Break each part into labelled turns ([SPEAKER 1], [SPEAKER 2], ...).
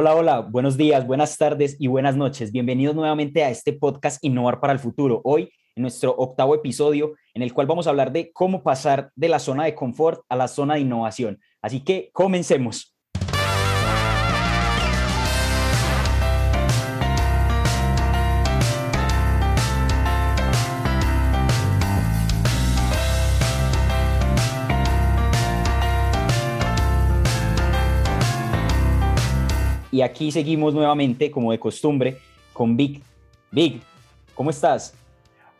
[SPEAKER 1] Hola, hola, buenos días, buenas tardes y buenas noches. Bienvenidos nuevamente a este podcast Innovar para el Futuro. Hoy, en nuestro octavo episodio, en el cual vamos a hablar de cómo pasar de la zona de confort a la zona de innovación. Así que comencemos. Y aquí seguimos nuevamente, como de costumbre, con Vic. Vic, ¿cómo estás?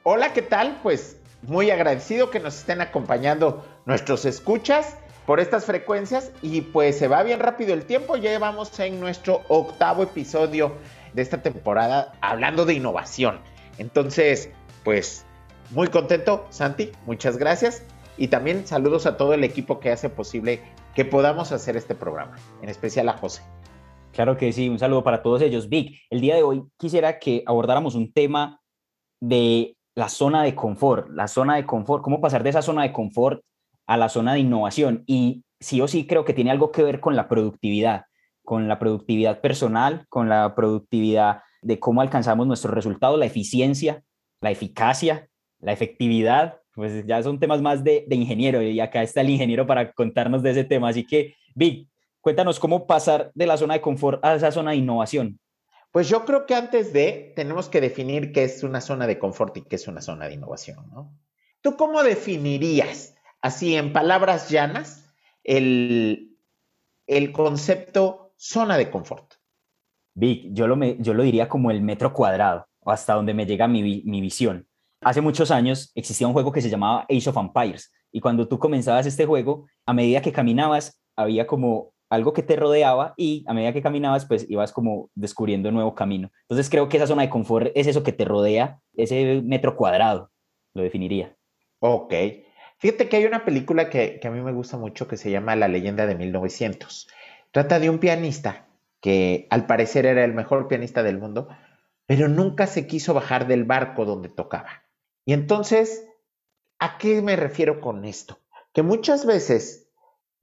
[SPEAKER 2] Hola, ¿qué tal? Pues muy agradecido que nos estén acompañando nuestros escuchas por estas frecuencias y pues se va bien rápido el tiempo, ya vamos en nuestro octavo episodio de esta temporada hablando de innovación. Entonces, pues muy contento, Santi, muchas gracias y también saludos a todo el equipo que hace posible que podamos hacer este programa, en especial a José.
[SPEAKER 1] Claro que sí, un saludo para todos ellos. Vic, el día de hoy quisiera que abordáramos un tema de la zona de confort, la zona de confort, cómo pasar de esa zona de confort a la zona de innovación. Y sí o sí creo que tiene algo que ver con la productividad, con la productividad personal, con la productividad de cómo alcanzamos nuestros resultados, la eficiencia, la eficacia, la efectividad, pues ya son temas más de, de ingeniero y acá está el ingeniero para contarnos de ese tema. Así que, Vic, Cuéntanos cómo pasar de la zona de confort a esa zona de innovación.
[SPEAKER 2] Pues yo creo que antes de, tenemos que definir qué es una zona de confort y qué es una zona de innovación, ¿no? ¿Tú cómo definirías, así en palabras llanas, el, el concepto zona de confort?
[SPEAKER 1] Vic, yo lo, yo lo diría como el metro cuadrado, o hasta donde me llega mi, mi visión. Hace muchos años existía un juego que se llamaba Age of Empires, y cuando tú comenzabas este juego, a medida que caminabas, había como algo que te rodeaba y a medida que caminabas, pues ibas como descubriendo un nuevo camino. Entonces creo que esa zona de confort es eso que te rodea, ese metro cuadrado, lo definiría.
[SPEAKER 2] Ok. Fíjate que hay una película que, que a mí me gusta mucho que se llama La leyenda de 1900. Trata de un pianista que al parecer era el mejor pianista del mundo, pero nunca se quiso bajar del barco donde tocaba. Y entonces, ¿a qué me refiero con esto? Que muchas veces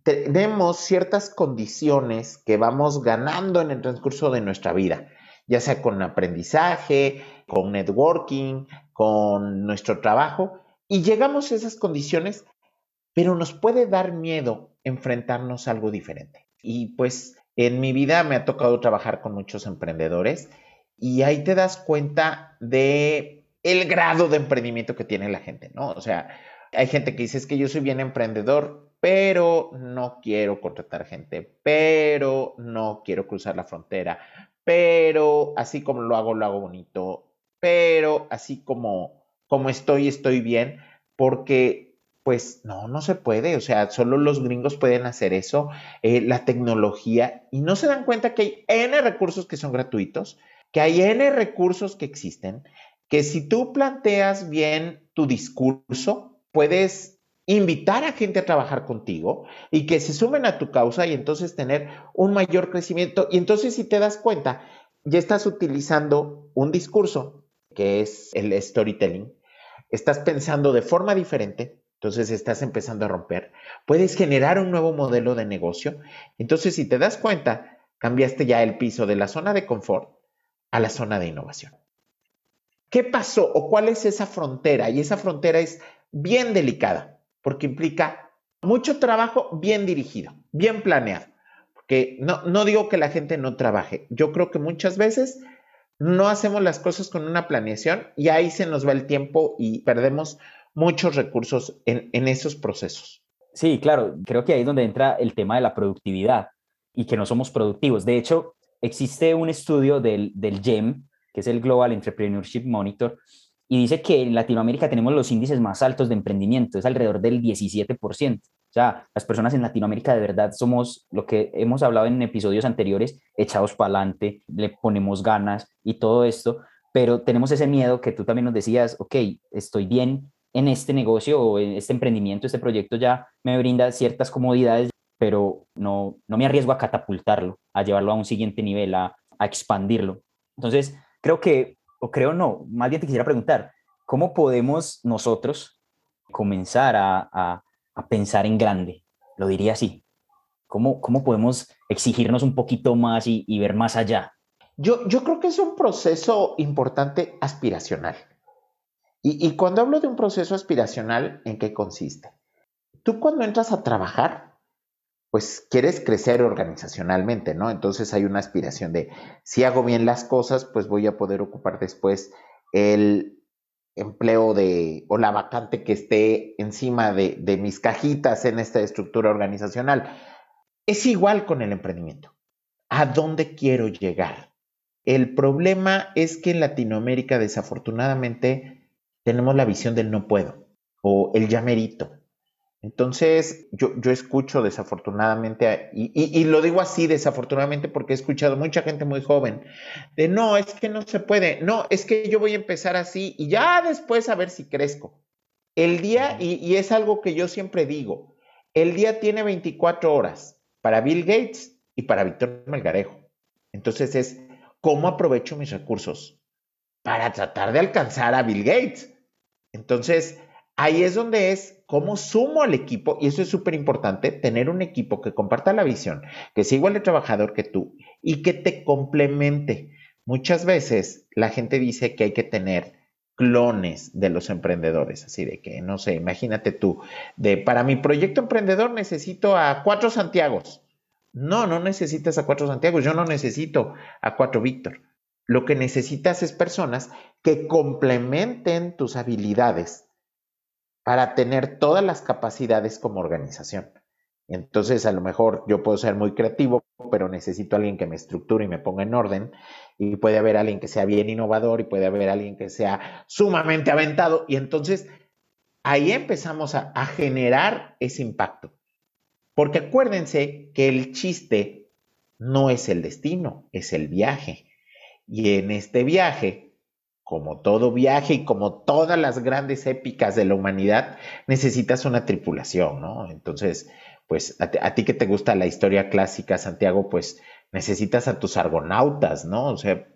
[SPEAKER 2] tenemos ciertas condiciones que vamos ganando en el transcurso de nuestra vida, ya sea con aprendizaje, con networking, con nuestro trabajo, y llegamos a esas condiciones, pero nos puede dar miedo enfrentarnos a algo diferente. Y pues en mi vida me ha tocado trabajar con muchos emprendedores y ahí te das cuenta de el grado de emprendimiento que tiene la gente, ¿no? O sea, hay gente que dice es que yo soy bien emprendedor, pero no quiero contratar gente, pero no quiero cruzar la frontera, pero así como lo hago, lo hago bonito, pero así como, como estoy, estoy bien, porque pues no, no se puede, o sea, solo los gringos pueden hacer eso, eh, la tecnología, y no se dan cuenta que hay N recursos que son gratuitos, que hay N recursos que existen, que si tú planteas bien tu discurso, puedes invitar a gente a trabajar contigo y que se sumen a tu causa y entonces tener un mayor crecimiento. Y entonces si te das cuenta, ya estás utilizando un discurso que es el storytelling, estás pensando de forma diferente, entonces estás empezando a romper, puedes generar un nuevo modelo de negocio. Entonces si te das cuenta, cambiaste ya el piso de la zona de confort a la zona de innovación. ¿Qué pasó o cuál es esa frontera? Y esa frontera es bien delicada porque implica mucho trabajo bien dirigido, bien planeado. Porque no, no digo que la gente no trabaje, yo creo que muchas veces no hacemos las cosas con una planeación y ahí se nos va el tiempo y perdemos muchos recursos en, en esos procesos.
[SPEAKER 1] Sí, claro, creo que ahí es donde entra el tema de la productividad y que no somos productivos. De hecho, existe un estudio del, del GEM, que es el Global Entrepreneurship Monitor, y dice que en Latinoamérica tenemos los índices más altos de emprendimiento, es alrededor del 17%. O sea, las personas en Latinoamérica de verdad somos lo que hemos hablado en episodios anteriores, echados para adelante, le ponemos ganas y todo esto, pero tenemos ese miedo que tú también nos decías, ok, estoy bien en este negocio o en este emprendimiento, este proyecto ya me brinda ciertas comodidades, pero no, no me arriesgo a catapultarlo, a llevarlo a un siguiente nivel, a, a expandirlo. Entonces, creo que o creo no, más bien te quisiera preguntar, ¿cómo podemos nosotros comenzar a, a, pensar en grande? Lo diría así. ¿Cómo, cómo podemos exigirnos un poquito más y, ver más allá?
[SPEAKER 2] Yo, yo creo que es un proceso importante aspiracional. Y, y cuando hablo de un proceso aspiracional, ¿en qué consiste? Tú cuando entras a trabajar, pues quieres crecer organizacionalmente, ¿no? Entonces hay una aspiración de, si hago bien las cosas, pues voy a poder ocupar después el empleo de o la vacante que esté encima de, de mis cajitas en esta estructura organizacional. Es igual con el emprendimiento. ¿A dónde quiero llegar? El problema es que en Latinoamérica desafortunadamente tenemos la visión del no puedo o el llamerito. Entonces, yo, yo escucho desafortunadamente, y, y, lo digo así desafortunadamente porque he escuchado mucha gente muy joven, de no, es que no se puede, no, es que yo voy a empezar así y ya después a ver si crezco. El día, y, y es algo que yo siempre digo, el día tiene 24 horas para Bill Gates y para Víctor Melgarejo. Entonces es, ¿cómo aprovecho mis recursos para tratar de alcanzar a Bill Gates? Entonces, ahí es donde es cómo sumo al equipo, y eso es súper importante, tener un equipo que comparta la visión, que sea igual de trabajador que tú y que te complemente. Muchas veces la gente dice que hay que tener clones de los emprendedores, así de que, no sé, imagínate tú, de para mi proyecto emprendedor necesito a cuatro Santiagos. No, no necesitas a cuatro Santiagos, yo no necesito a cuatro Víctor. Lo que necesitas es personas que complementen tus habilidades para tener todas las capacidades como organización. Entonces, a lo mejor yo puedo ser muy creativo, pero necesito a alguien que me estructure y me ponga en orden. Y puede haber alguien que sea bien innovador y puede haber alguien que sea sumamente aventado. Y entonces ahí empezamos a, a generar ese impacto. Porque acuérdense que el chiste no es el destino, es el viaje. Y en este viaje como todo viaje y como todas las grandes épicas de la humanidad, necesitas una tripulación, ¿no? Entonces, pues a, ti que te gusta la historia clásica, Santiago, pues necesitas a tus argonautas, ¿no? O sea,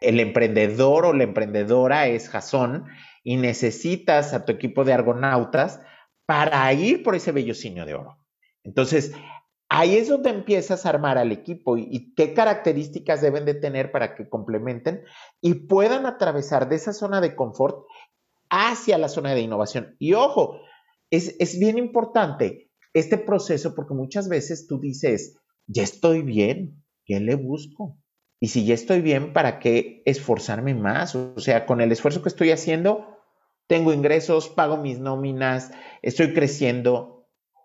[SPEAKER 2] el emprendedor o la emprendedora es Jasón y necesitas a tu equipo de argonautas para ir por ese bellocinio de oro. Entonces, ahí es donde empiezas a armar al equipo y, qué características deben de tener para que complementen y puedan atravesar de esa zona de confort hacia la zona de innovación. Y ojo, es, es bien importante este proceso porque muchas veces tú dices, ya estoy bien, ¿qué le busco? Y si ya estoy bien, ¿para qué esforzarme más? O sea, con el esfuerzo que estoy haciendo, tengo ingresos, pago mis nóminas, estoy creciendo,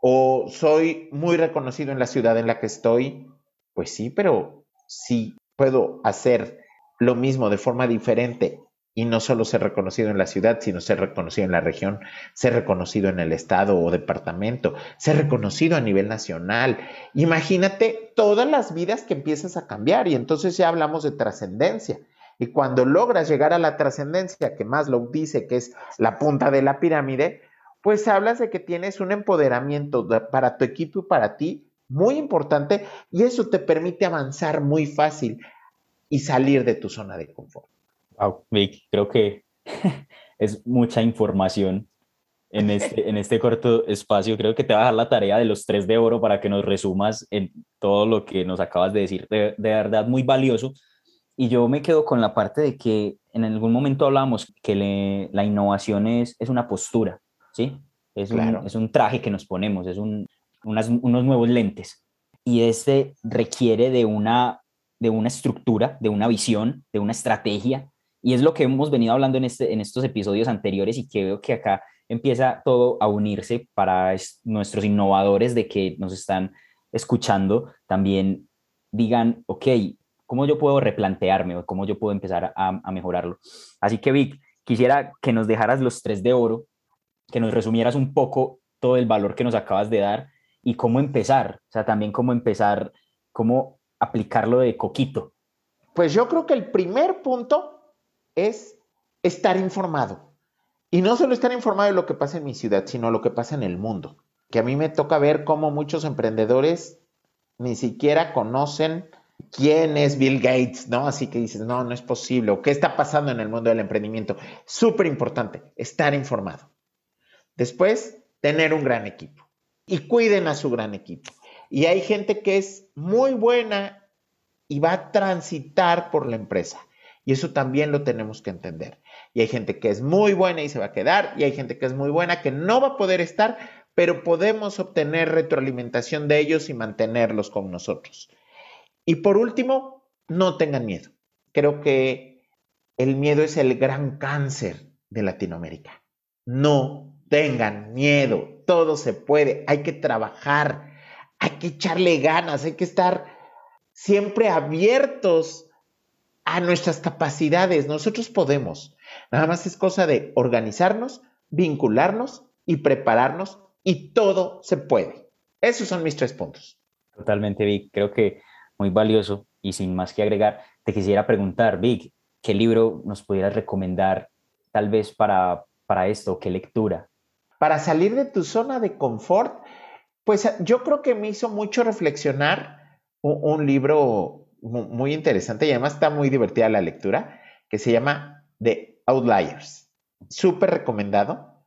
[SPEAKER 2] o soy muy reconocido en la ciudad en la que estoy, pues sí, pero si puedo hacer lo mismo de forma diferente y no solo ser reconocido en la ciudad, sino ser reconocido en la región, ser reconocido en el estado o departamento, ser reconocido a nivel nacional. Imagínate todas las vidas que empiezas a cambiar y entonces ya hablamos de trascendencia. Y cuando logras llegar a la trascendencia, que más lo dice que es la punta de la pirámide, pues hablas de que tienes un empoderamiento para tu equipo y para ti muy importante y eso te permite avanzar muy fácil y salir de tu zona de confort.
[SPEAKER 1] Wow, Vic, creo que es mucha información en este, en este corto espacio. Creo que te va a dar la tarea de los tres de oro para que nos resumas en todo lo que nos acabas de decir. De, verdad, muy valioso. Y yo me quedo con la parte de que en algún momento hablamos que la innovación es, es una postura ¿sí? Es, un, es un traje que nos ponemos, es un, unos nuevos lentes. Y este requiere de una, de una estructura, de una visión, de una estrategia. Y es lo que hemos venido hablando en, este, en estos episodios anteriores y que veo que acá empieza todo a unirse para nuestros innovadores de que nos están escuchando, también digan, ok, ¿cómo yo puedo replantearme o cómo yo puedo empezar a, a mejorarlo? Así que Vic, quisiera que nos dejaras los tres de oro que nos resumieras un poco todo el valor que nos acabas de dar y cómo empezar, o sea, también cómo empezar, cómo aplicarlo de coquito.
[SPEAKER 2] Pues yo creo que el primer punto es estar informado. Y no solo estar informado de lo que pasa en mi ciudad, sino lo que pasa en el mundo. Que a mí me toca ver cómo muchos emprendedores ni siquiera conocen quién es Bill Gates, ¿no? Así que dices, no, no es posible. O qué está pasando en el mundo del emprendimiento. Súper importante, estar informado. Después, tener un gran equipo. Y cuiden a su gran equipo. Y hay gente que es muy buena y va a transitar por la empresa. Y eso también lo tenemos que entender. Y hay gente que es muy buena y se va a quedar, y hay gente que es muy buena que no va a poder estar, pero podemos obtener retroalimentación de ellos y mantenerlos con nosotros. Y por último, no tengan miedo. Creo que el miedo es el gran cáncer de Latinoamérica. No tengan miedo, todo se puede, hay que trabajar, hay que echarle ganas, hay que estar siempre abiertos a nuestras capacidades. Nosotros podemos. Nada más es cosa de organizarnos, vincularnos y prepararnos y todo se puede. Esos son mis tres puntos.
[SPEAKER 1] Totalmente, Vic. Creo que muy valioso y sin más que agregar, te quisiera preguntar, Vic, ¿qué libro nos pudieras recomendar tal vez para, para esto? ¿Qué lectura?
[SPEAKER 2] Para salir de tu zona de confort, pues yo creo que me hizo mucho reflexionar un libro muy interesante y además está muy divertida la lectura, que se llama The Outliers. Súper recomendado.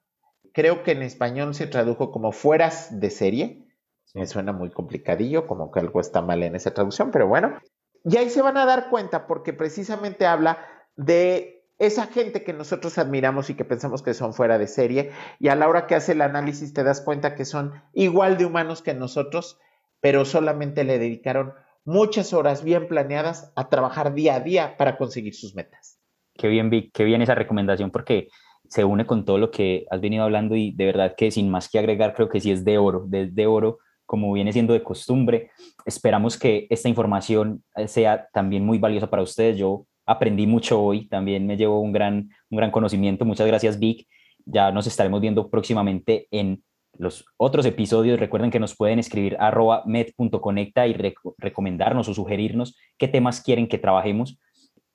[SPEAKER 2] Creo que en español se tradujo como fueras de serie. Me suena muy complicadillo, como que algo está mal en esa traducción, pero bueno. Y ahí se van a dar cuenta porque precisamente habla de esa gente que nosotros admiramos y que pensamos que son fuera de serie, y a la hora que hace el análisis te das cuenta que son igual de humanos que nosotros, pero solamente le dedicaron muchas horas bien planeadas a trabajar día a día para conseguir sus metas.
[SPEAKER 1] Qué bien, Vic, qué bien esa recomendación porque se une con todo lo que has venido hablando y de verdad que sin más que agregar creo que sí es de oro, de, de oro como viene siendo de costumbre. Esperamos que esta información eh, sea también muy valiosa para ustedes. Yo aprendí mucho hoy, también me llevo un gran, un gran conocimiento. Muchas gracias, Vic. Ya nos estaremos viendo próximamente en los otros episodios. Recuerden que nos pueden escribir arroba med.conecta y recomendarnos o sugerirnos qué temas quieren que trabajemos.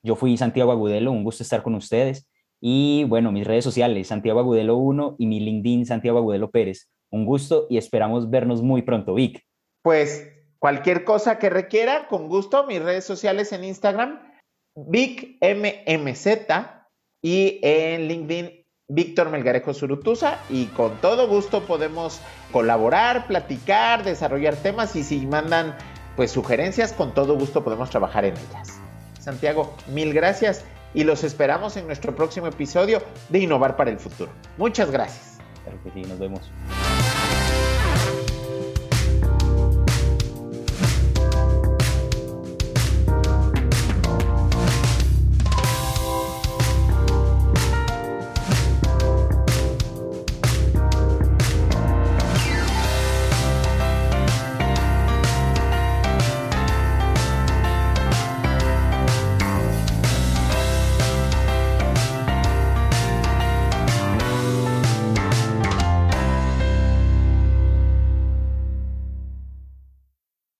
[SPEAKER 1] Yo fui Santiago Agudelo, un gusto estar con ustedes. Y bueno, mis redes sociales, Santiago Agudelo 1 y mi LinkedIn, Santiago Agudelo Pérez. Un gusto y esperamos vernos muy pronto, Vic.
[SPEAKER 2] Pues cualquier cosa que requiera, con gusto, mis redes sociales en Instagram, VicMMZ y en LinkedIn Víctor Melgarejo Surutusa y con todo gusto podemos colaborar, platicar, desarrollar temas y si mandan pues sugerencias, con todo gusto podemos trabajar en ellas. Santiago, mil gracias y los esperamos en nuestro próximo episodio de Innovar para el Futuro. Muchas gracias.
[SPEAKER 1] Que sí, nos vemos.